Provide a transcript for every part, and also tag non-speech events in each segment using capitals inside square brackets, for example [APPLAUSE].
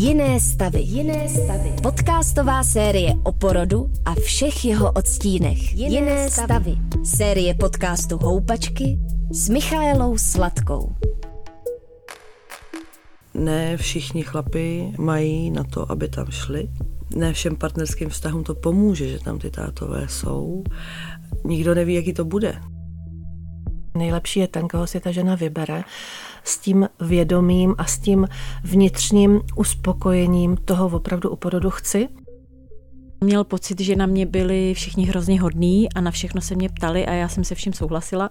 Jiné stavy. Jiné stavy. Podcastová série o porodu a všech jeho odstínech. Jiné, Jiné stavy. Série podcastu Houpačky s Michaelou Sladkou. Ne všichni chlapi mají na to, aby tam šli. Ne všem partnerským vztahům to pomůže, že tam ty tátové jsou. Nikdo neví, jaký to bude. Nejlepší je ten, koho si ta žena vybere s tím vědomím a s tím vnitřním uspokojením toho opravdu u porodu chci. Měl pocit, že na mě byli všichni hrozně hodní a na všechno se mě ptali a já jsem se vším souhlasila.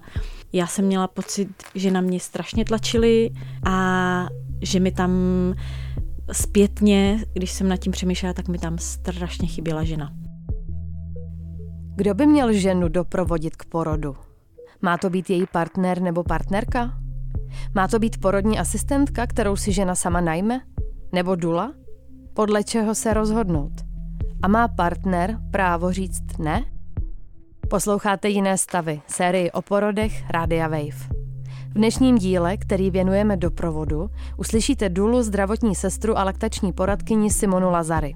Já jsem měla pocit, že na mě strašně tlačili a že mi tam zpětně, když jsem nad tím přemýšlela, tak mi tam strašně chyběla žena. Kdo by měl ženu doprovodit k porodu? Má to být její partner nebo partnerka? Má to být porodní asistentka, kterou si žena sama najme? Nebo dula? Podle čeho se rozhodnout? A má partner právo říct ne? Posloucháte jiné stavy, sérii o porodech Rádia Wave. V dnešním díle, který věnujeme doprovodu, uslyšíte Dulu zdravotní sestru a laktační poradkyni Simonu Lazary.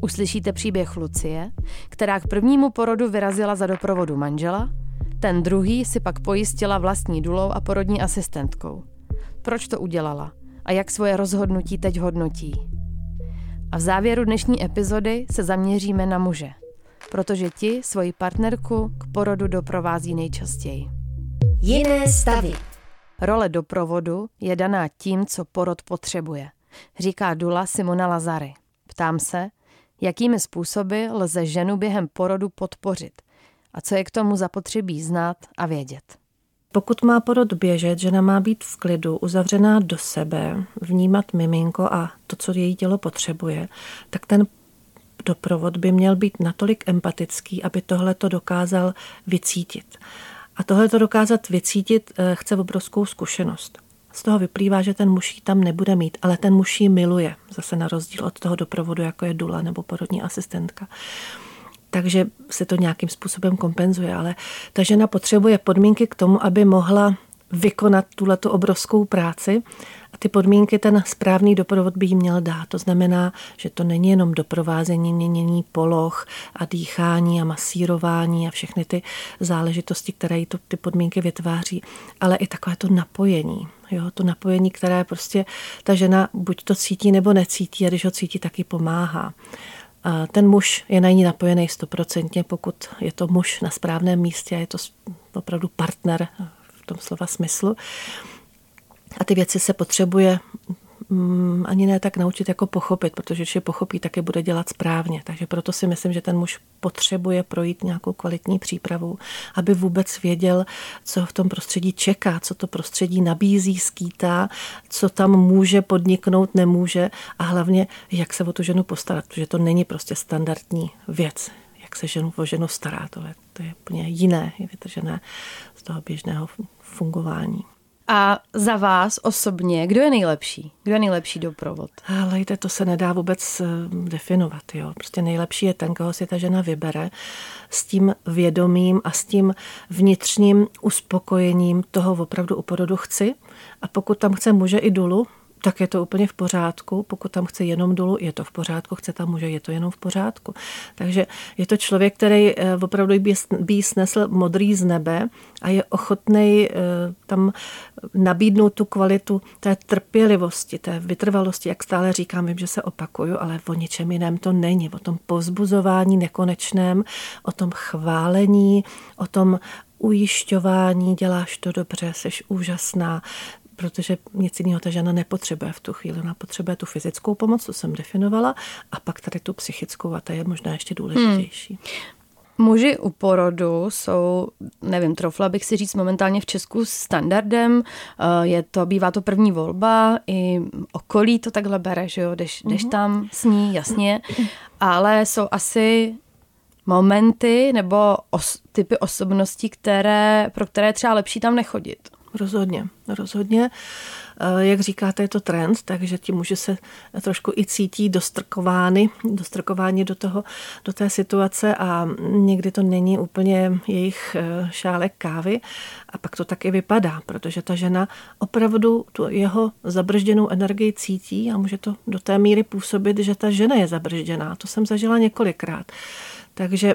Uslyšíte příběh Lucie, která k prvnímu porodu vyrazila za doprovodu manžela ten druhý si pak pojistila vlastní dulou a porodní asistentkou. Proč to udělala a jak svoje rozhodnutí teď hodnotí? A v závěru dnešní epizody se zaměříme na muže, protože ti svoji partnerku k porodu doprovází nejčastěji. Jiné stavy. Role doprovodu je daná tím, co porod potřebuje, říká Dula Simona Lazary. Ptám se, jakými způsoby lze ženu během porodu podpořit – a co je k tomu zapotřebí znát a vědět. Pokud má porod běžet, žena má být v klidu, uzavřená do sebe, vnímat miminko a to, co její tělo potřebuje, tak ten doprovod by měl být natolik empatický, aby tohle to dokázal vycítit. A tohle to dokázat vycítit eh, chce obrovskou zkušenost. Z toho vyplývá, že ten muž tam nebude mít, ale ten muž miluje, zase na rozdíl od toho doprovodu, jako je dula nebo porodní asistentka takže se to nějakým způsobem kompenzuje. Ale ta žena potřebuje podmínky k tomu, aby mohla vykonat tuhle obrovskou práci a ty podmínky ten správný doprovod by jí měl dát. To znamená, že to není jenom doprovázení, měnění poloh a dýchání a masírování a všechny ty záležitosti, které jí to, ty podmínky vytváří, ale i takové to napojení. Jo, to napojení, které prostě ta žena buď to cítí nebo necítí a když ho cítí, taky pomáhá. A ten muž je na ní napojený stoprocentně, pokud je to muž na správném místě a je to opravdu partner v tom slova smyslu. A ty věci se potřebuje mm, ani ne tak naučit jako pochopit, protože když je pochopí, tak je bude dělat správně. Takže proto si myslím, že ten muž potřebuje projít nějakou kvalitní přípravu, aby vůbec věděl, co v tom prostředí čeká, co to prostředí nabízí, skýtá, co tam může podniknout, nemůže a hlavně, jak se o tu ženu postarat, protože to není prostě standardní věc jak se ženu o ženu stará, to je, to je úplně jiné, je vytržené z toho běžného fungování. A za vás osobně, kdo je nejlepší? Kdo je nejlepší doprovod? Lejte, to se nedá vůbec eh, definovat. Jo. Prostě nejlepší je ten, koho si ta žena vybere s tím vědomím a s tím vnitřním uspokojením toho opravdu u porodu chci. A pokud tam chce muže i dulu, tak je to úplně v pořádku. Pokud tam chce jenom dolů, je to v pořádku, chce tam muže, je to jenom v pořádku. Takže je to člověk, který eh, opravdu by, snesl modrý z nebe a je ochotný eh, tam nabídnout tu kvalitu té trpělivosti, té vytrvalosti, jak stále říkám, vím, že se opakuju, ale o ničem jiném to není. O tom povzbuzování nekonečném, o tom chválení, o tom ujišťování, děláš to dobře, jsi úžasná, protože nic jiného ta žena nepotřebuje v tu chvíli. Ona potřebuje tu fyzickou pomoc, to jsem definovala, a pak tady tu psychickou, a ta je možná ještě důležitější. Hmm. Muži u porodu jsou, nevím, trofla bych si říct momentálně v Česku standardem. Eh, je to, bývá to první volba, i okolí to takhle bere, že jo, jdeš, jdeš mhm. tam s ní, jasně. Ale jsou asi momenty nebo os, typy osobností, které, pro které je třeba lepší tam nechodit. Rozhodně, rozhodně. eh, jak říkáte, je to trend, takže ti muži se trošku i cítí dostrkovány, dostrkováni do, toho, do té situace a někdy to není úplně jejich eh, šálek kávy a pak to taky vypadá, protože ta žena opravdu tu jeho zabržděnou energii cítí a může to do té míry působit, že ta žena je zabržděná. To jsem zažila několikrát. Takže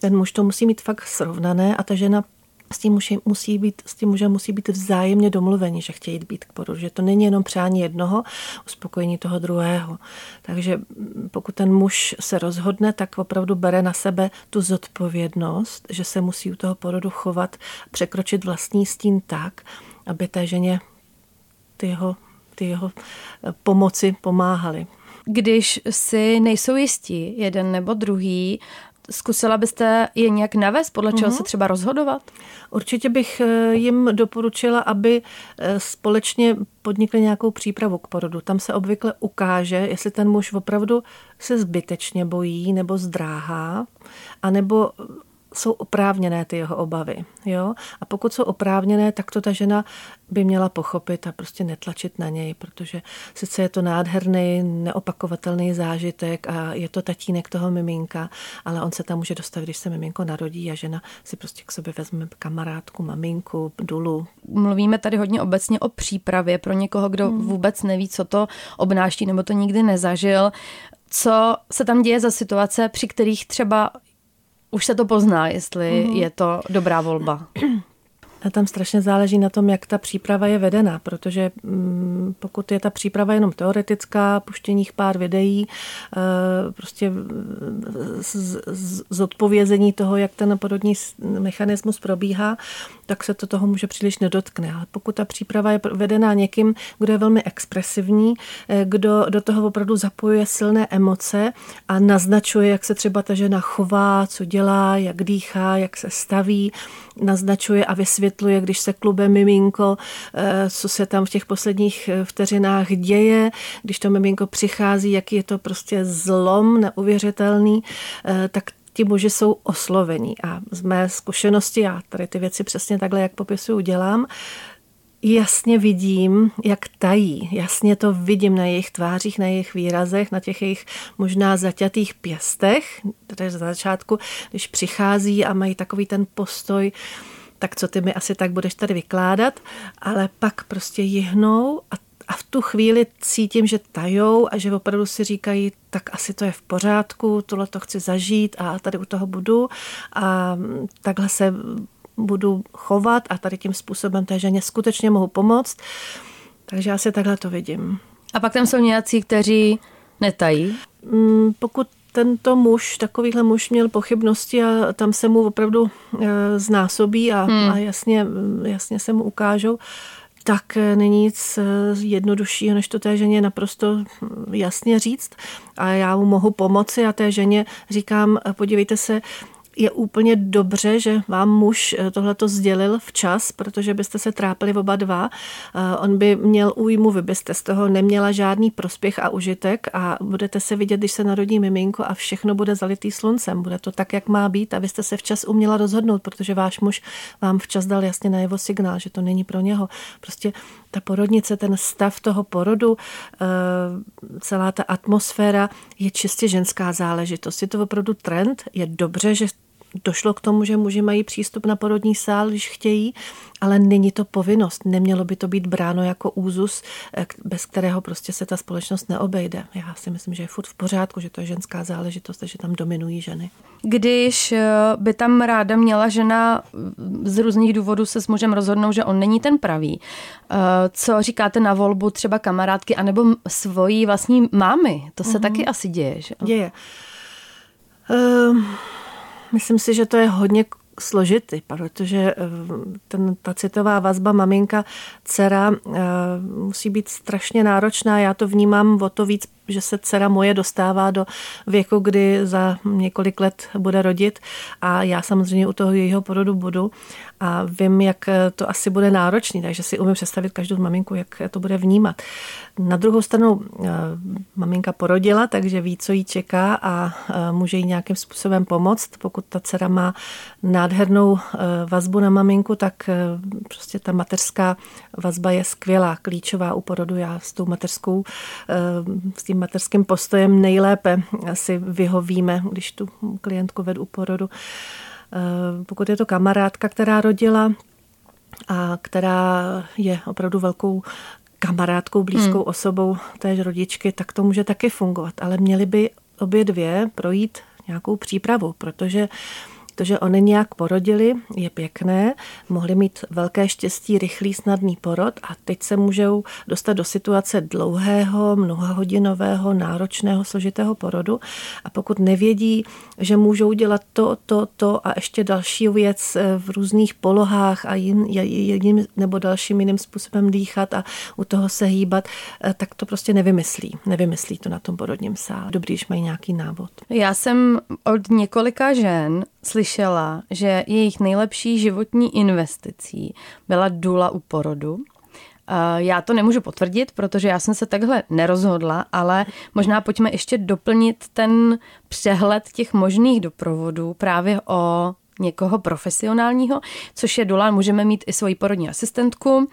ten muž to musí mít fakt srovnané a ta žena s tím, musí, musí být, s tím mužem musí být vzájemně domluvení, že chtějí být k porodu, že to není jenom přání jednoho, uspokojení toho druhého. Takže pokud ten muž se rozhodne, tak opravdu bere na sebe tu zodpovědnost, že se musí u toho porodu chovat, překročit vlastní stín tak, aby té ženě ty jeho, ty jeho pomoci pomáhaly. Když si nejsou jistí jeden nebo druhý, Zkusila byste je nějak navést, podle čeho mm-hmm. se třeba rozhodovat? Určitě bych eh, jim doporučila, aby eh, společně podnikli nějakou přípravu k porodu. Tam se obvykle ukáže, jestli ten muž opravdu se zbytečně bojí nebo zdráhá, anebo jsou oprávněné ty jeho obavy. Jo? A pokud jsou oprávněné, tak to ta žena by měla pochopit a prostě netlačit na něj, protože sice je to nádherný, neopakovatelný zážitek a je to tatínek toho miminka, ale on se tam může dostat, když se miminko narodí a žena si prostě k sobě vezme kamarádku, maminku, dulu. Mluvíme tady hodně obecně o přípravě pro někoho, kdo hmm. vůbec neví, co to obnáší nebo to nikdy nezažil. Co se tam děje za situace, při kterých třeba už se to pozná, jestli mm-hmm. je to dobrá volba. [CLEARS THROAT] A tam strašně záleží na tom, jak ta příprava je vedena, protože mm, pokud je ta příprava jenom teoretická, puštěních pár videí, eh, prostě zodpovězení toho, jak ten porodní mechanismus probíhá, tak se to toho může příliš nedotkne. Ale pokud ta příprava je vedená někým, kdo je velmi expresivní, eh, kdo do toho opravdu zapojuje silné emoce a naznačuje, jak se třeba ta žena chová, co dělá, jak dýchá, jak se staví, naznačuje a vysvětluje, když se klube miminko, eh, co se tam v těch posledních eh, vteřinách děje, když to miminko přichází, jaký je to prostě zlom neuvěřitelný, eh, tak ti muži jsou oslovení. A z mé zkušenosti, já tady ty věci přesně takhle, jak popisuju, dělám, jasně vidím, jak tají. Jasně to vidím na jejich tvářích, na jejich výrazech, na těch jejich možná zaťatých pěstech, tedy z začátku, když přichází a mají takový ten postoj, tak co ty mi asi tak budeš tady vykládat, ale pak prostě jihnou a a v tu chvíli cítím, že tajou a že opravdu si říkají, tak asi to je v pořádku, tohle to chci zažít a tady u toho budu a takhle se budu chovat a tady tím způsobem té ženě skutečně mohu pomoct. Takže já si takhle to vidím. A pak tam jsou nějací, kteří netají? Mm, pokud tento muž, takovýhle muž měl pochybnosti a tam se mu opravdu e, znásobí a, hmm. a jasně, jasně se mu ukážou, tak e, není nic e, jednoduššího, než to té ženě naprosto jasně říct. A já mu mohu pomoci a té ženě říkám, podívejte se, je úplně dobře, že vám muž eh, tohleto sdělil včas, protože byste se trápili oba dva. Eh, on by měl újmu, vy byste z toho neměla žádný prospěch a užitek a budete se vidět, když se narodí miminko a všechno bude zalitý sluncem. Bude to tak, jak má být a vy jste se včas uměla rozhodnout, protože váš muž vám včas dal jasně na jeho signál, že to není pro něho. Prostě ta porodnice, ten stav toho porodu, eh, celá ta atmosféra je čistě ženská záležitost. Je to opravdu trend. Je dobře, že došlo k tomu, že muži mají přístup na porodní sál, když chtějí, ale není to povinnost. Nemělo by to být bráno jako úzus, eh, bez kterého prostě se ta společnost neobejde. Já si myslím, že je furt v pořádku, že to je ženská záležitost a že tam dominují ženy. Když eh, by tam ráda měla žena z různých důvodů se s mužem rozhodnout, že on není ten pravý, eh, co říkáte na volbu třeba kamarádky anebo svojí vlastní mámy? To se mm-hmm. taky asi děje, že? Děje. Uh... Myslím si, že to je hodně složitý, protože eh, ten, ta citová vazba maminka, dcera eh, musí být strašně náročná. Já to vnímám o to víc, že se dcera moje dostává do věku, kdy za několik let bude rodit a já samozřejmě u toho jejího porodu budu a vím, jak to asi bude náročný, takže si umím představit každou maminku, jak to bude vnímat. Na druhou stranu eh, maminka porodila, takže ví, co jí čeká a eh, může jí nějakým způsobem pomoct. Pokud ta dcera má nádhernou eh, vazbu na maminku, tak prostě ta mateřská vazba je skvělá, klíčová u porodu. Já s tou mateřskou, s tím mateřským postojem nejlépe si vyhovíme, když tu klientku vedu u porodu. Pokud je to kamarádka, která rodila, a která je opravdu velkou kamarádkou, blízkou hmm. osobou též rodičky, tak to může taky fungovat. Ale měly by obě dvě projít nějakou přípravu, protože to, že oni nějak porodili, je pěkné, mohli mít velké štěstí, rychlý, snadný porod a teď se můžou dostat do situace dlouhého, mnohahodinového, náročného, složitého porodu a pokud nevědí, že můžou dělat to, to, to a ještě další věc eh, v různých polohách a jin, jedním nebo dalším jiným způsobem dýchat a u toho se hýbat, eh, tak to prostě nevymyslí. Nevymyslí to na tom porodním sále. Dobrý, když mají nějaký návod. Já jsem od několika žen slyšela, že jejich nejlepší životní investicí byla dula u porodu. Já to nemůžu potvrdit, protože já jsem se takhle nerozhodla, ale možná pojďme ještě doplnit ten přehled těch možných doprovodů právě o někoho profesionálního, což je dula, můžeme mít i svoji porodní asistentku.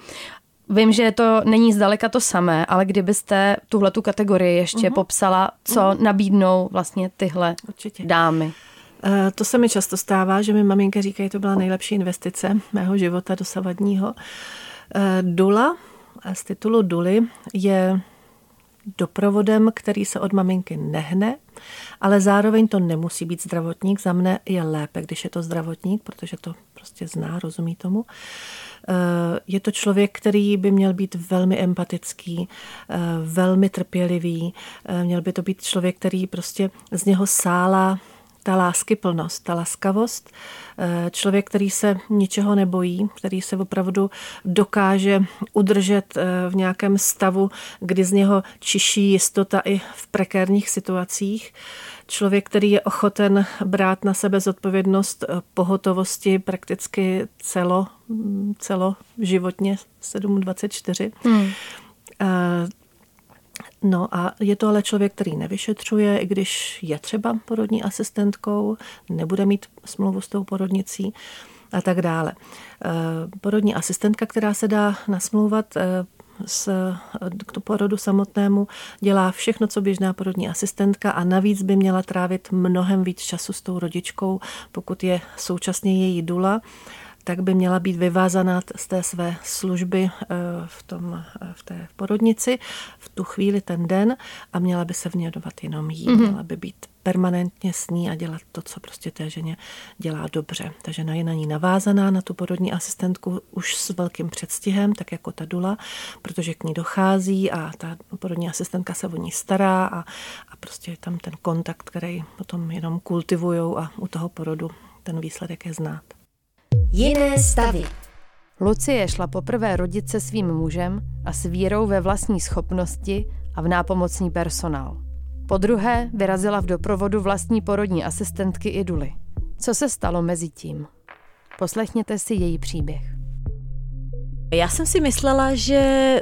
Vím, že to není zdaleka to samé, ale kdybyste tuhle tu kategorii ještě uh-huh. popsala, co uh-huh. nabídnou vlastně tyhle Určitě. dámy. Eh, to se mi často stává, že mi maminka říkají, že to byla nejlepší investice mého života dosavadního. Eh, Dula z titulu Duly je doprovodem, který se od maminky nehne, ale zároveň to nemusí být zdravotník. Za mne je lépe, když je to zdravotník, protože to prostě zná, rozumí tomu. Eh, je to člověk, který by měl být velmi empatický, velmi trpělivý, měl by to být člověk, který prostě z něho sála ta láskyplnost, ta laskavost, eh, člověk, který se ničeho nebojí, který se opravdu dokáže udržet eh, v nějakém stavu, kdy z něho čiší jistota i v prekérních situacích. Člověk, který je ochoten brát na sebe zodpovědnost eh, pohotovosti prakticky celo, celo životně 724. Hmm. No a je to ale člověk, který nevyšetřuje, i když je třeba porodní asistentkou, nebude mít smlouvu s tou porodnicí a tak dále. Eh, porodní asistentka, která se dá nasmlouvat eh, s, k porodu samotnému, dělá všechno, co běžná porodní asistentka a navíc by měla trávit mnohem víc času s tou rodičkou, pokud je současně její dula tak by měla být vyvázaná z té své služby eh, v, tom, eh, v té porodnici v tu chvíli, ten den a měla by se vnědovat jenom jí. Mm-hmm. Měla by být permanentně s ní a dělat to, co prostě té ženě dělá dobře. Ta žena je na ní navázaná, na tu porodní asistentku už s velkým předstihem, tak jako ta dula, protože k ní dochází a ta porodní asistentka se o ní stará a, a prostě je tam ten kontakt, který potom jenom kultivujou a u toho porodu ten výsledek je znát. Jiné stavy. Lucie šla poprvé rodit se svým mužem a s vírou ve vlastní schopnosti a v nápomocný personál. Po druhé vyrazila v doprovodu vlastní porodní asistentky Iduly. Co se stalo mezi tím? Poslechněte si její příběh. Já jsem si myslela, že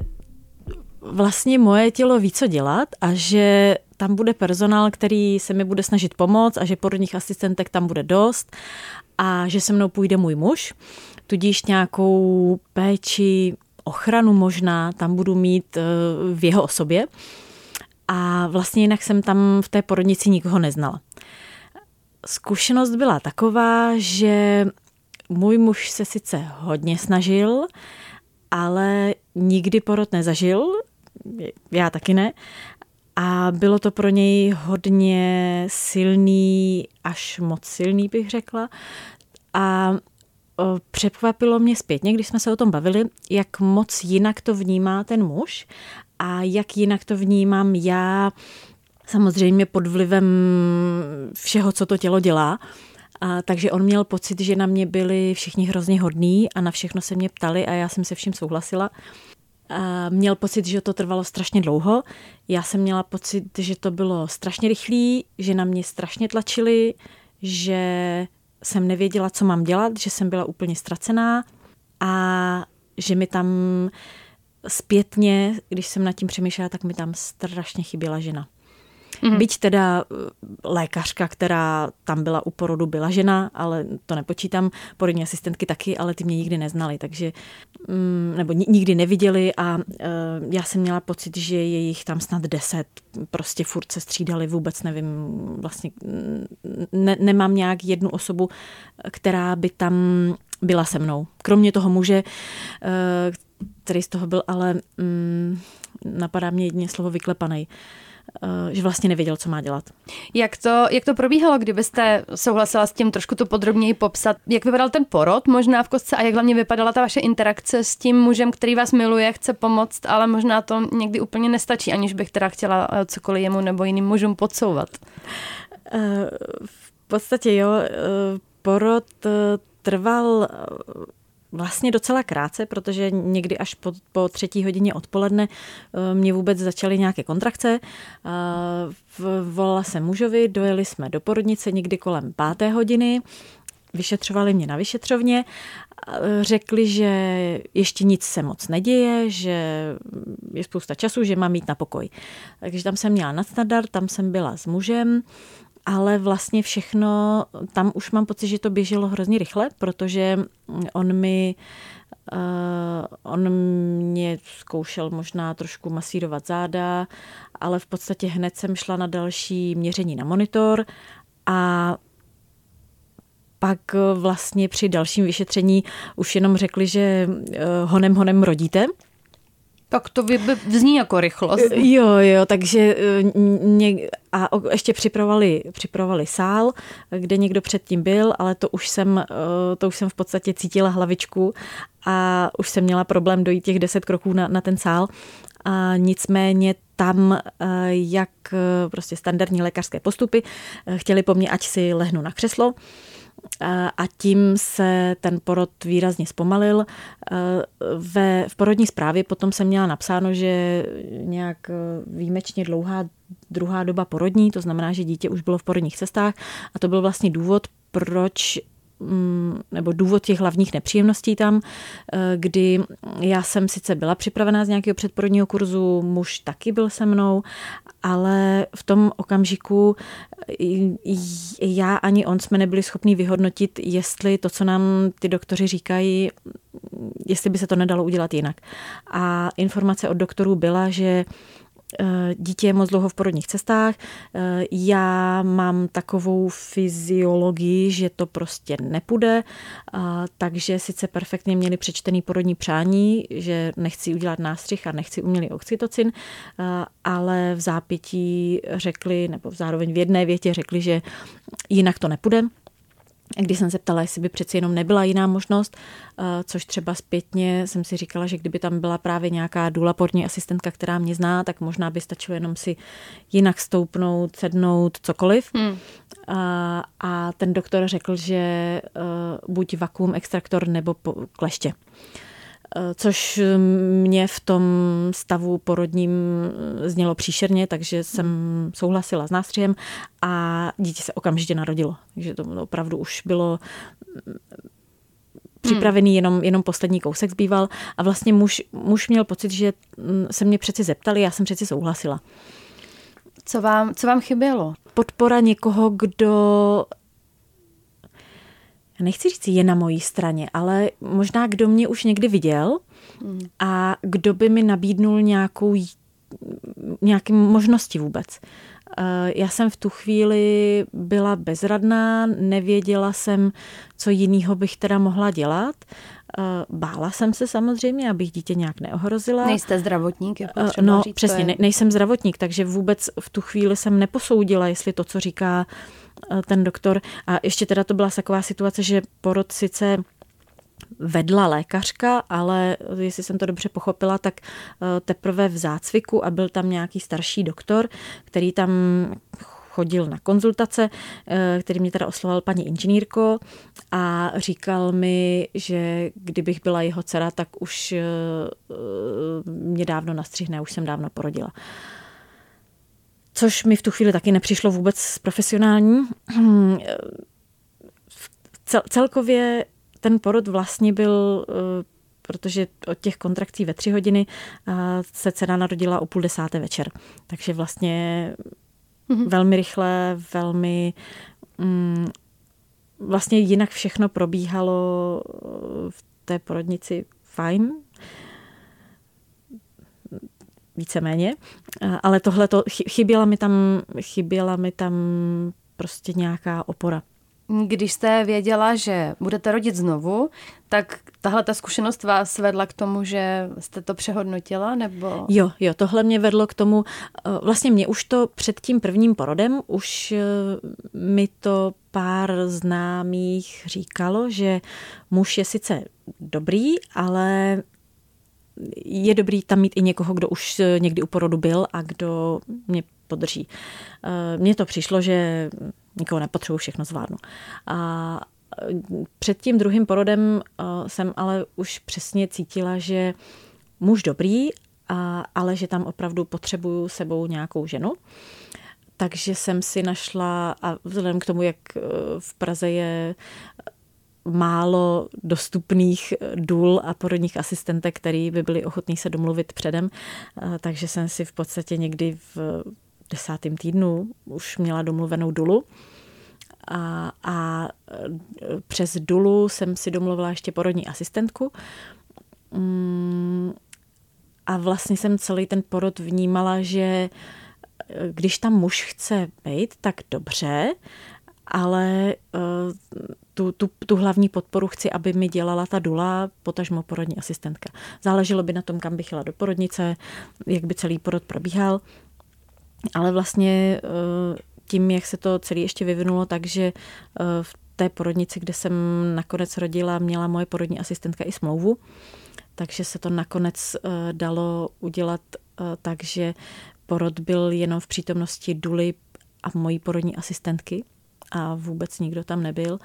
vlastně moje tělo ví, co dělat a že tam bude personál, který se mi bude snažit pomoct a že porodních asistentek tam bude dost a že se mnou půjde můj muž, tudíž nějakou péči, ochranu možná tam budu mít eh, v jeho osobě. A vlastně jinak jsem tam v té porodnici nikoho neznala. Zkušenost byla taková, že můj muž se sice hodně snažil, ale nikdy porod nezažil, já taky ne. A bylo to pro něj hodně silný, až moc silný bych řekla. A překvapilo mě zpětně, když jsme se o tom bavili, jak moc jinak to vnímá ten muž a jak jinak to vnímám já, samozřejmě pod vlivem všeho, co to tělo dělá. A, takže on měl pocit, že na mě byli všichni hrozně hodní a na všechno se mě ptali a já jsem se vším souhlasila. Měl pocit, že to trvalo strašně dlouho. Já jsem měla pocit, že to bylo strašně rychlé, že na mě strašně tlačili, že jsem nevěděla, co mám dělat, že jsem byla úplně ztracená a že mi tam zpětně, když jsem nad tím přemýšlela, tak mi tam strašně chyběla žena. Mm-hmm. Byť teda eh, lékařka, která tam byla u porodu, byla žena, ale to nepočítám, porodní asistentky taky, ale ty mě nikdy neznali, takže mm, nebo nikdy neviděli a eh, já jsem měla pocit, že je jich tam snad deset, prostě furt se střídali, vůbec nevím, vlastně mm, ne, nemám nějak jednu osobu, která by tam byla se mnou. Kromě toho muže, eh, který z toho byl ale, mm, napadá mě jedině slovo vyklepanej. Že vlastně nevěděl, co má dělat. Jak to, jak to probíhalo, kdybyste souhlasila s tím trošku to podrobněji popsat? Jak vypadal ten porod možná v kostce a jak hlavně vypadala ta vaše interakce s tím mužem, který vás miluje, chce pomoct, ale možná to někdy úplně nestačí, aniž bych teda chtěla eh, cokoliv jemu nebo jiným mužům podsouvat? Eh, v podstatě jo, porod trval vlastně docela krátce, protože někdy až po, po třetí hodině odpoledne eh, mě vůbec začaly nějaké kontrakce. Eh, volala jsem mužovi, dojeli jsme do porodnice někdy kolem páté hodiny, vyšetřovali mě na vyšetřovně, eh, řekli, že ještě nic se moc neděje, že je spousta času, že mám jít na pokoj. Takže tam jsem měla nadstandard, tam jsem byla s mužem, ale vlastně všechno, tam už mám pocit, že to běželo hrozně rychle, protože on mi Uh, on mě zkoušel možná trošku masírovat záda, ale v podstatě hned jsem šla na další měření na monitor a pak vlastně při dalším vyšetření už jenom řekli, že honem honem rodíte, tak to zní jako rychlost. Jo, jo, takže ně, a ještě připravovali, připravovali sál, kde někdo předtím byl, ale to už jsem, to už jsem v podstatě cítila hlavičku a už jsem měla problém dojít těch deset kroků na, na ten sál. A nicméně tam, jak prostě standardní lékařské postupy, chtěli po mně, ať si lehnu na křeslo, a tím se ten porod výrazně zpomalil. Ve, v porodní zprávě potom jsem měla napsáno, že nějak výjimečně dlouhá druhá doba porodní, to znamená, že dítě už bylo v porodních cestách a to byl vlastně důvod, proč nebo důvod těch hlavních nepříjemností tam, eh, kdy já jsem sice byla připravená z nějakého předporodního kurzu, muž taky byl se mnou, ale v tom okamžiku já ani on jsme nebyli schopni vyhodnotit, jestli to, co nám ty doktoři říkají, jestli by se to nedalo udělat jinak. A informace od doktorů byla, že Eh, dítě je moc dlouho v porodních cestách. Eh, já mám takovou fyziologii, že to prostě nepůjde, takže sice perfektně měli přečtený porodní přání, že nechci udělat nástřih a nechci umělý oxytocin, eh, ale v zápětí řekli, nebo zároveň v jedné větě řekli, že jinak to nepůjde když jsem se ptala, jestli by přeci jenom nebyla jiná možnost, eh, což třeba zpětně jsem si říkala, že kdyby tam byla právě nějaká důlaporní asistentka, která mě zná, tak možná by stačilo jenom si jinak stoupnout, sednout, cokoliv. Hmm. A, a ten doktor řekl, že eh, buď vakuum extraktor nebo kleště. Eh, což mě v tom stavu porodním eh, znělo příšerně, takže jsem souhlasila s nástřihem a dítě se okamžitě narodilo. Takže to opravdu už bylo mm, připravený, jenom, jenom poslední kousek zbýval a vlastně muž, muž měl pocit, že mm, se mě přeci zeptali, já jsem přeci souhlasila. Co vám, co vám chybělo? Podpora někoho, kdo nechci říct, je na mojí straně, ale možná kdo mě už někdy viděl a kdo by mi nabídnul nějakou nějaké možnosti vůbec. Eh, já jsem v tu chvíli byla bezradná, nevěděla jsem, co jiného bych teda mohla dělat. Eh, bála jsem se samozřejmě, abych dítě nějak neohrozila. Nejste zdravotník, je eh, No, říct, přesně, je... nejsem zdravotník, takže vůbec v tu chvíli jsem neposoudila, jestli to, co říká ten doktor. A ještě teda to byla taková situace, že porod sice vedla lékařka, ale jestli jsem to dobře pochopila, tak eh, teprve v zácviku a byl tam nějaký starší doktor, který tam chodil na konzultace, eh, který mě teda osloval paní inženýrko a říkal mi, že kdybych byla jeho dcera, tak už mě dávno nastřihne, už jsem dávno porodila což mi v tu chvíli taky nepřišlo vůbec profesionální. [CLEARS THROAT] Cel, celkově ten porod vlastně byl eh, protože od těch kontrakcí ve tři hodiny se cena narodila o půl desáté večer. Takže vlastně mm-hmm. velmi rychle, velmi mm, vlastně jinak všechno probíhalo v té porodnici fajn, víceméně, ale tohle to chyběla mi tam, chyběla mi tam prostě nějaká opora. Když jste věděla, že budete rodit znovu, tak tahle ta zkušenost vás vedla k tomu, že jste to přehodnotila, nebo? Jo, jo, tohle mě vedlo k tomu, eh, vlastně mě už to před tím prvním porodem, už eh, mi to pár známých říkalo, že muž je sice dobrý, ale je dobrý tam mít i někoho, kdo už eh, někdy u porodu byl a kdo mě podrží. Mně to přišlo, že nikoho nepotřebuji, všechno zvládnu. A před tím druhým porodem jsem ale už přesně cítila, že muž dobrý, ale že tam opravdu potřebuju sebou nějakou ženu. Takže jsem si našla, a vzhledem k tomu, jak v Praze je málo dostupných důl a porodních asistentek, který by byli ochotní se domluvit předem, e, takže jsem si v podstatě někdy v desátém týdnu už měla domluvenou dulu. A, a přes Dulu jsem si domluvila ještě porodní asistentku. Mm, a vlastně jsem celý ten porod vnímala, že když tam muž chce být, tak dobře, ale eh, tu, tu, tu hlavní podporu chci, aby mi dělala ta dula, potažmo porodní asistentka. Záleželo by na tom, kam bych jela do porodnice, jak by celý porod probíhal. Ale vlastně eh, tím, jak se to celé ještě vyvinulo, takže eh, v té porodnici, kde jsem nakonec rodila, měla moje porodní asistentka i smlouvu, takže se to nakonec dalo udělat tak, že porod byl jenom v přítomnosti Duly a mojí porodní asistentky a vůbec nikdo tam nebyl,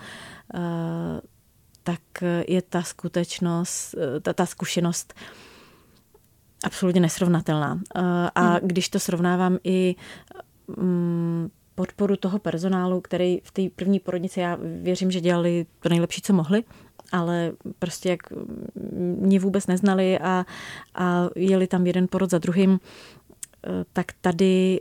tak je ta skutečnost, ta, ta zkušenost absolutně nesrovnatelná. A mhm. když to srovnávám i mm, podporu toho personálu, který v té první porodnici, já věřím, že dělali to nejlepší, co mohli, ale prostě jak mě vůbec neznali a, a jeli tam jeden porod za druhým, tak tady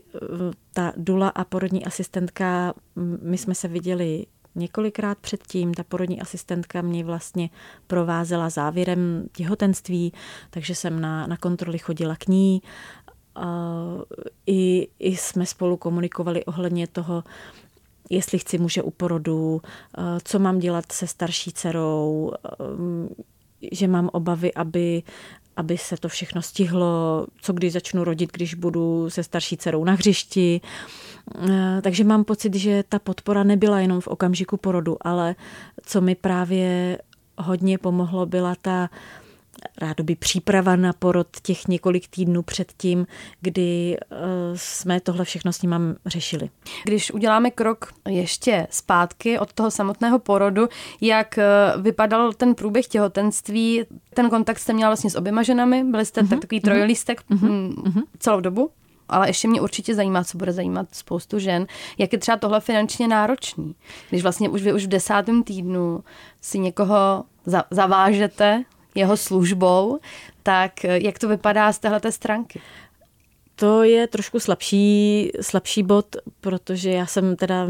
ta dula a porodní asistentka, my jsme se viděli několikrát předtím. Ta porodní asistentka mě vlastně provázela závěrem těhotenství, takže jsem na, na kontroly chodila k ní. I, I jsme spolu komunikovali ohledně toho, jestli chci muže u porodu, co mám dělat se starší dcerou, že mám obavy, aby, aby se to všechno stihlo, co když začnu rodit, když budu se starší dcerou na hřišti. Takže mám pocit, že ta podpora nebyla jenom v okamžiku porodu, ale co mi právě hodně pomohlo, byla ta rádoby příprava na porod těch několik týdnů předtím, kdy eh, jsme tohle všechno s ním řešili. Když uděláme krok ještě zpátky od toho samotného porodu, jak eh, vypadal ten průběh těhotenství, ten kontakt jste měla vlastně s oběma ženami, byli jste uh-huh, takový trojlístek uh-huh, uh-huh. celou dobu? ale ještě mě určitě zajímá, co bude zajímat spoustu žen, jak je třeba tohle finančně náročný. Když vlastně už vy už v desátém týdnu si někoho za, zavážete jeho službou, tak jak to vypadá z téhleté stránky? To je trošku slabší, slabší bod, protože já jsem teda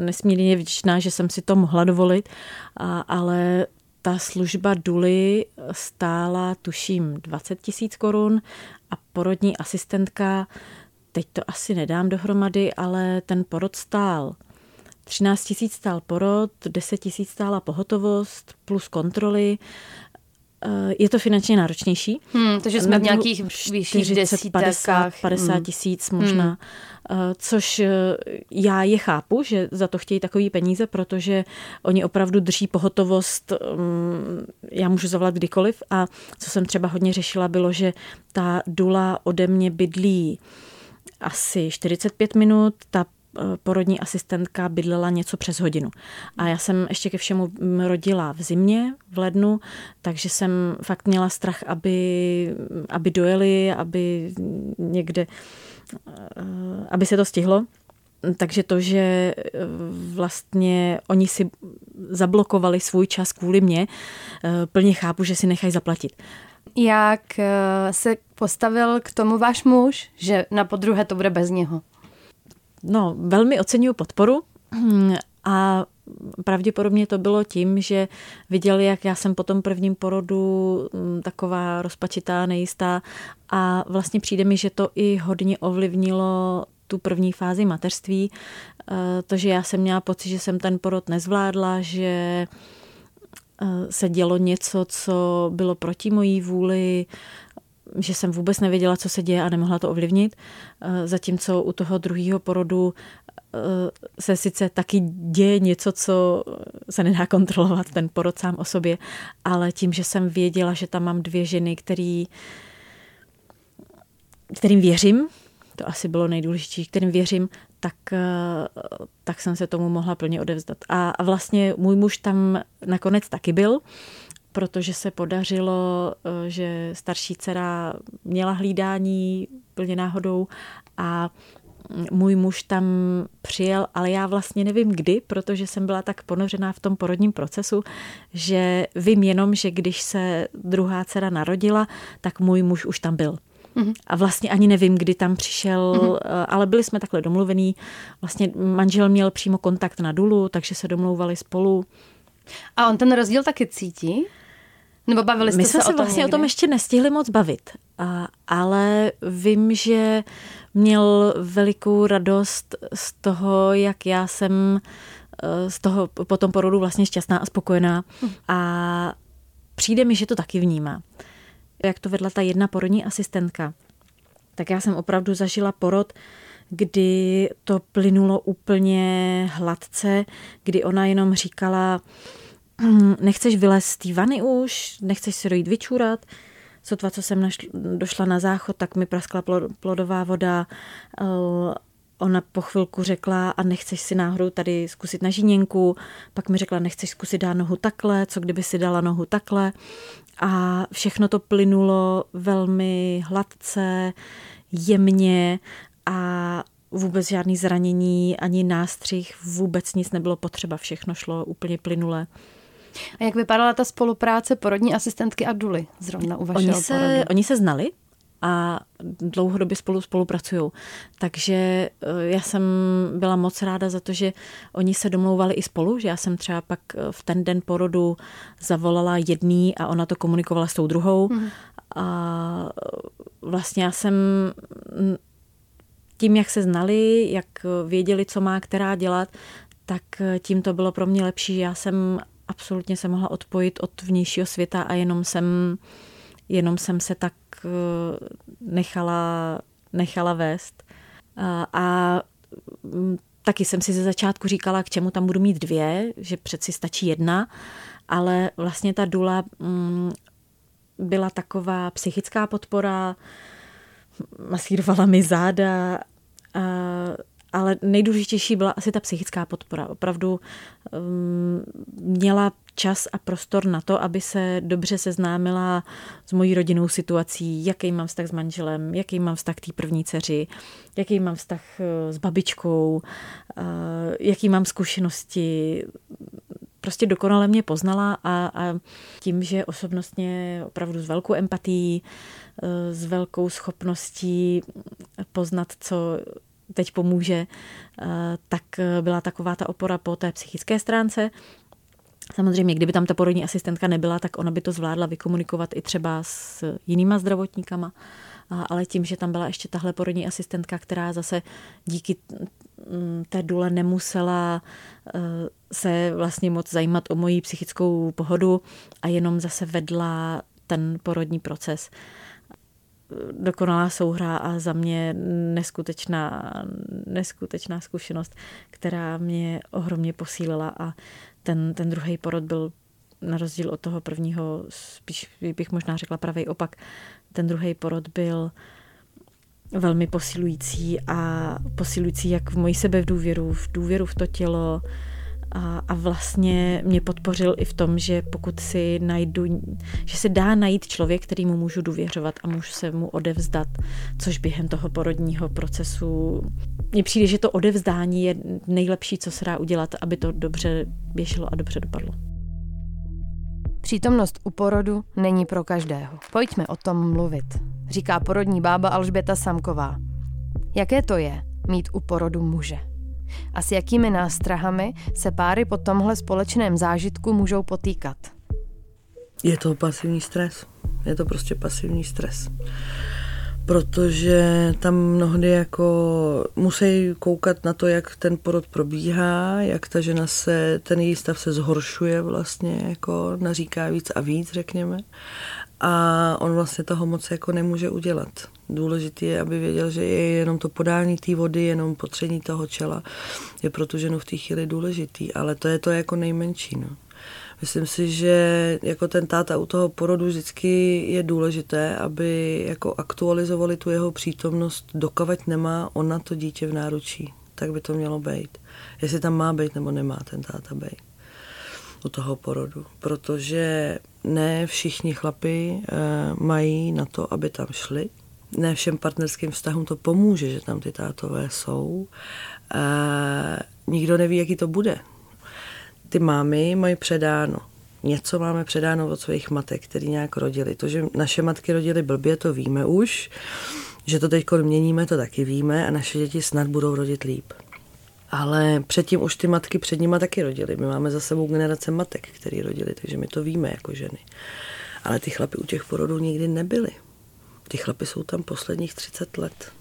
nesmírně vděčná, že jsem si to mohla dovolit, a, ale ta služba Duly stála, tuším, 20 tisíc korun a porodní asistentka, teď to asi nedám dohromady, ale ten porod stál 13 tisíc stál porod, 10 tisíc stála pohotovost plus kontroly. Eh, je to finančně náročnější. Hmm, takže jsme v nějakých vyšších desítkách. 50 hmm. tisíc hmm. možná. Hmm. Což eh, já je chápu, že za to chtějí takový peníze, protože oni opravdu drží pohotovost, mm, já můžu zavolat kdykoliv a co jsem třeba hodně řešila, bylo, že ta dula ode mě bydlí asi 45 minut, ta Eh, porodní asistentka bydlela něco přes hodinu. A já jsem ještě ke všemu rodila v zimě, v lednu, takže jsem fakt měla strach, aby, aby dojeli, aby někde, eh, aby se to stihlo. takže to, že e, vlastně oni si zablokovali svůj čas kvůli mě, e, plně chápu, že si nechají zaplatit. Jak se postavil k tomu váš muž, že na podruhé to bude bez něho? No, velmi oceňuji podporu a pravděpodobně to bylo tím, že viděli, jak já jsem po tom prvním porodu mm, taková rozpačitá, nejistá a vlastně přijde mi, že to i hodně ovlivnilo tu první fázi mateřství, eh, to, že já jsem měla pocit, že jsem ten porod nezvládla, že eh, se dělo něco, co bylo proti mojí vůli, že jsem vůbec nevěděla, co se děje a nemohla to ovlivnit. Eh, zatímco u toho druhého porodu se sice taky děje něco, co se nedá kontrolovat, ten porod sám o sobě, ale tím, že jsem věděla, že tam mám dvě ženy, který, kterým věřím, to asi bylo nejdůležitější, kterým věřím, tak, eh, tak jsem se tomu mohla plně odevzdat. A, a vlastně můj muž tam nakonec taky byl, protože se podařilo, eh, že starší dcera měla hlídání plně náhodou a můj muž tam přijel, ale já vlastně nevím kdy, protože jsem byla tak ponořená v tom porodním procesu, že vím jenom, že když se druhá dcera narodila, tak můj muž už tam byl. A vlastně ani nevím, kdy tam přišel, mm-hmm. ale byli jsme takhle domluvení. Vlastně manžel měl přímo kontakt na Dulu, takže se domlouvali spolu. A on ten rozdíl taky cítí? Nebo bavili jste My jsme se, se o tom vlastně někdy? o tom ještě nestihli moc bavit, a, ale vím, že měl velikou radost z toho, jak já jsem eh, z toho po tom porodu vlastně šťastná a spokojená. Hm. A přijde mi, že to taky vnímá jak to vedla ta jedna porodní asistentka, tak já jsem opravdu zažila porod, kdy to plynulo úplně hladce, kdy ona jenom říkala, "Hm, nechceš vylézt z té vany už, nechceš si dojít vyčůrat, sotva, co jsem našla, došla na záchod, tak mi praskla plodová voda, eh, Ona po chvilku řekla, a nechceš si náhodou tady zkusit na žíněnku, pak mi řekla, nechceš zkusit dát nohu takhle, co kdyby si dala nohu takhle. A všechno to plynulo velmi hladce, jemně a vůbec žádný zranění, ani nástřih, vůbec nic nebylo potřeba, všechno šlo úplně plynule. A jak vypadala ta spolupráce porodní asistentky a Duly zrovna u vašeho oni se, porodu? Oni se znali, a dlouhodobě spolu spolupracují. Takže eh, já jsem byla moc ráda za to, že oni se domlouvali i spolu, že já jsem třeba pak eh, v ten den porodu zavolala jedný a ona to komunikovala s tou druhou. Mm. A vlastně já jsem tím, jak se znali, jak věděli, co má která dělat, tak eh, tím to bylo pro mě lepší. Já jsem absolutně se mohla odpojit od vnějšího světa a jenom jsem jenom jsem se tak eh, nechala, nechala vést. A, a mm, taky jsem si ze začátku říkala, k čemu tam budu mít dvě, že přeci stačí jedna, ale vlastně ta dula mm, byla taková psychická podpora, masírovala mi záda, a ale nejdůležitější byla asi ta psychická podpora. Opravdu um, měla čas a prostor na to, aby se dobře seznámila s mojí rodinnou situací, jaký mám vztah s manželem, jaký mám vztah k té první dceři, jaký mám vztah eh, s babičkou, uh, jaký mám zkušenosti. Prostě dokonale mě poznala a, a tím, že osobnostně opravdu s velkou empatií, eh, s velkou schopností poznat, co teď pomůže, eh, tak byla taková ta opora po té psychické stránce. Samozřejmě, kdyby tam ta porodní asistentka nebyla, tak ona by to zvládla vykomunikovat i třeba s jinýma zdravotníkama, ale tím, že tam byla ještě tahle porodní asistentka, která zase díky mm, té dule nemusela eh, se vlastně moc zajímat o moji psychickou pohodu a jenom zase vedla ten porodní proces dokonalá souhra a za mě neskutečná, neskutečná zkušenost, která mě ohromně posílila a ten, ten druhý porod byl na rozdíl od toho prvního, spíš bych možná řekla pravý opak, ten druhý porod byl velmi posilující a posilující jak v mojí důvěru, v důvěru v to tělo, A, a vlastně mě podpořil i v tom, že pokud si najdu, že se dá najít člověk, kterýmu můžu důvěřovat a můžu se mu odevzdat, což během toho porodního procesu mně přijde, že to odevzdání je nejlepší, co se dá udělat, aby to dobře běželo a dobře dopadlo. Přítomnost u porodu není pro každého. Pojďme o tom mluvit, říká porodní bába Alžběta Samková. Jaké to je mít u porodu muže? A s jakými nástrahami se páry po tomhle společném zážitku můžou potýkat? Je to pasivní stres. Je to prostě pasivní stres protože tam mnohdy jako musí koukat na to, jak ten porod probíhá, jak ta žena se, ten její stav se zhoršuje vlastně, jako naříká víc a víc, řekněme. A on vlastně toho moc jako nemůže udělat. Důležité je, aby věděl, že je jenom to podání té vody, jenom potření toho čela je pro tu ženu v té chvíli důležitý, ale to je to jako nejmenší. No. Myslím si, že jako ten táta u toho porodu vždycky je důležité, aby jako aktualizovali tu jeho přítomnost, dokavať nemá ona to dítě v náručí. Tak by to mělo být. Jestli tam má být nebo nemá ten táta být u toho porodu. Protože ne všichni chlapi e, mají na to, aby tam šli. Ne všem partnerským vztahům to pomůže, že tam ty tátové jsou. E, nikdo neví, jaký to bude ty mámy mají předáno. Něco máme předáno od svých matek, který nějak rodili. To, že naše matky rodily blbě, to víme už. Že to teď měníme, to taky víme a naše děti snad budou rodit líp. Ale předtím už ty matky před nima taky rodily. My máme za sebou generace matek, který rodili, takže my to víme jako ženy. Ale ty chlapy u těch porodů nikdy nebyly. Ty chlapy jsou tam posledních 30 let.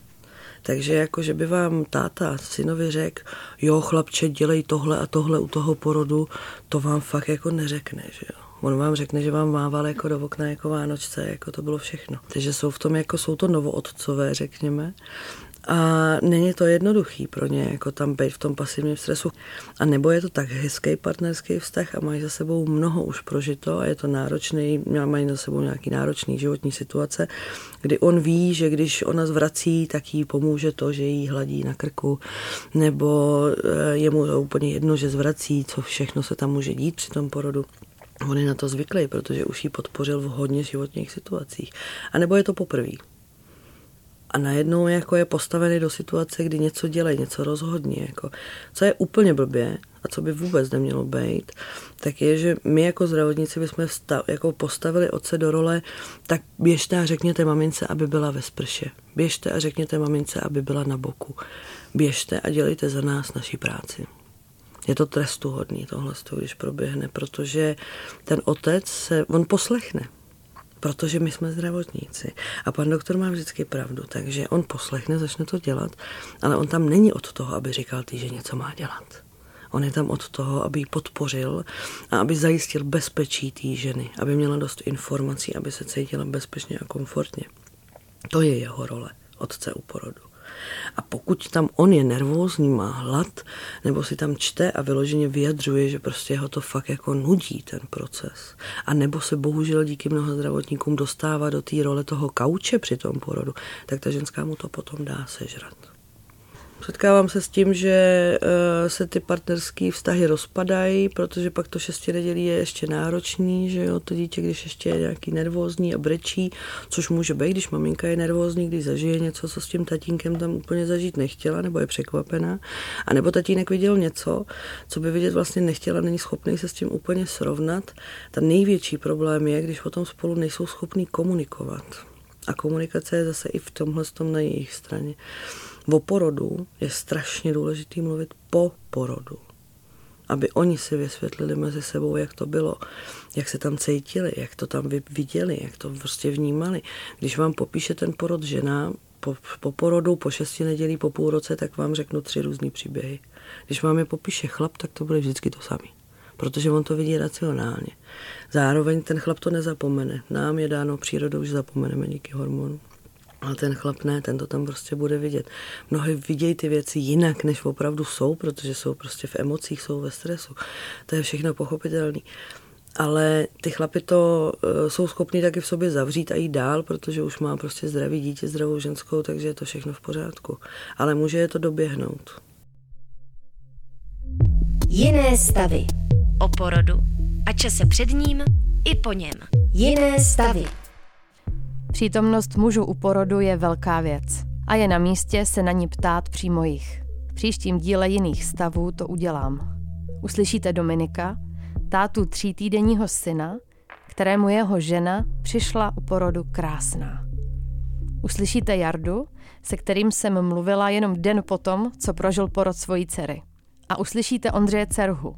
Takže jako, že by vám táta synovi řekl, jo chlapče, dělej tohle a tohle u toho porodu, to vám fakt jako neřekne, že jo. On vám řekne, že vám mával jako do okna jako Vánočce, jako to bylo všechno. Takže jsou v tom jako, jsou to novootcové, řekněme. A není to jednoduchý pro ně, jako tam být v tom pasivním stresu. A nebo je to tak hezký partnerský vztah a mají za sebou mnoho už prožito a je to náročný, mají za sebou nějaký náročný životní situace, kdy on ví, že když ona zvrací, tak jí pomůže to, že jí hladí na krku, nebo eh, je mu to úplně jedno, že zvrací, co všechno se tam může dít při tom porodu. On je na to zvyklý, protože už ji podpořil v hodně životních situacích. A nebo je to poprvé a najednou jako je postavený do situace, kdy něco dělají, něco rozhodně. Jako. Co je úplně blbě a co by vůbec nemělo být, tak je, že my jako zdravotníci bychom vstav, jako postavili otce do role, tak běžte a řekněte mamince, aby byla ve sprše. Běžte a řekněte mamince, aby byla na boku. Běžte a dělejte za nás naši práci. Je to trestuhodný tohle, když proběhne, protože ten otec se, on poslechne protože my jsme zdravotníci. A pan doktor má vždycky pravdu, takže on poslechne, začne to dělat, ale on tam není od toho, aby říkal ty, že něco má dělat. On je tam od toho, aby ji podpořil a aby zajistil bezpečí té ženy, aby měla dost informací, aby se cítila bezpečně a komfortně. To je jeho role, otce u porodu. A pokud tam on je nervózní, má hlad, nebo si tam čte a vyloženě vyjadřuje, že prostě ho to fakt jako nudí ten proces. A nebo se bohužel díky mnoha zdravotníkům dostává do té role toho kauče při tom porodu, tak ta ženská mu to potom dá sežrat. Setkávám se s tím, že eh, se ty partnerské vztahy rozpadají, protože pak to šesti nedělí je ještě náročný, že jo, to dítě, když ještě je nějaký nervózní a brečí, což může být, když maminka je nervózní, když zažije něco, co s tím tatínkem tam úplně zažít nechtěla, nebo je překvapená, a nebo tatínek viděl něco, co by vidět vlastně nechtěla, není schopný se s tím úplně srovnat. Ten největší problém je, když potom spolu nejsou schopní komunikovat. A komunikace je zase i v tomhle tom na jejich straně o porodu je strašně důležitý mluvit po porodu. Aby oni si vysvětlili mezi sebou, jak to bylo, jak se tam cítili, jak to tam viděli, jak to prostě vnímali. Když vám popíše ten porod žena, po, po porodu, po šesti nedělí, po půl roce, tak vám řeknu tři různé příběhy. Když vám je popíše chlap, tak to bude vždycky to samé. Protože on to vidí racionálně. Zároveň ten chlap to nezapomene. Nám je dáno přírodou, že zapomeneme díky hormonům. Ale ten chlap ne, ten to tam prostě bude vidět. Mnohdy vidějí ty věci jinak, než opravdu jsou, protože jsou prostě v emocích, jsou ve stresu. To je všechno pochopitelné. Ale ty chlapy to uh, jsou schopni taky v sobě zavřít a jít dál, protože už má prostě zdravý dítě, zdravou ženskou, takže je to všechno v pořádku. Ale může je to doběhnout. Jiné stavy. O porodu a čase před ním i po něm. Jiné stavy. Přítomnost mužů u porodu je velká věc a je na místě se na ní ptát přímo jich. V příštím díle jiných stavů to udělám. Uslyšíte Dominika, tátu třítýdenního syna, kterému jeho žena přišla u porodu krásná. Uslyšíte Jardu, se kterým jsem mluvila jenom den potom, co prožil porod svojí dcery. A uslyšíte Ondřeje Cerhu,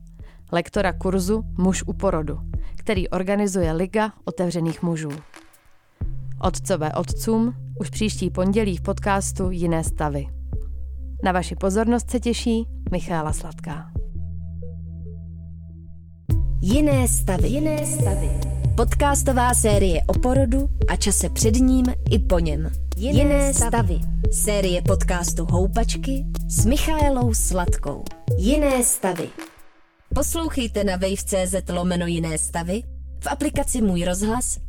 lektora kurzu Muž u porodu, který organizuje Liga otevřených mužů. Otcové otcům už příští pondělí v podcastu Jiné stavy. Na vaši pozornost se těší Michála Sladká. Jiné stavy. Jiné stavy. Podcastová série o porodu a čase před ním i po něm. Jiné, Jiné stavy. stavy. Série podcastu Houpačky s Michaelou Sladkou. Jiné stavy. Poslouchejte na wave.cz lomeno Jiné stavy, v aplikaci Můj rozhlas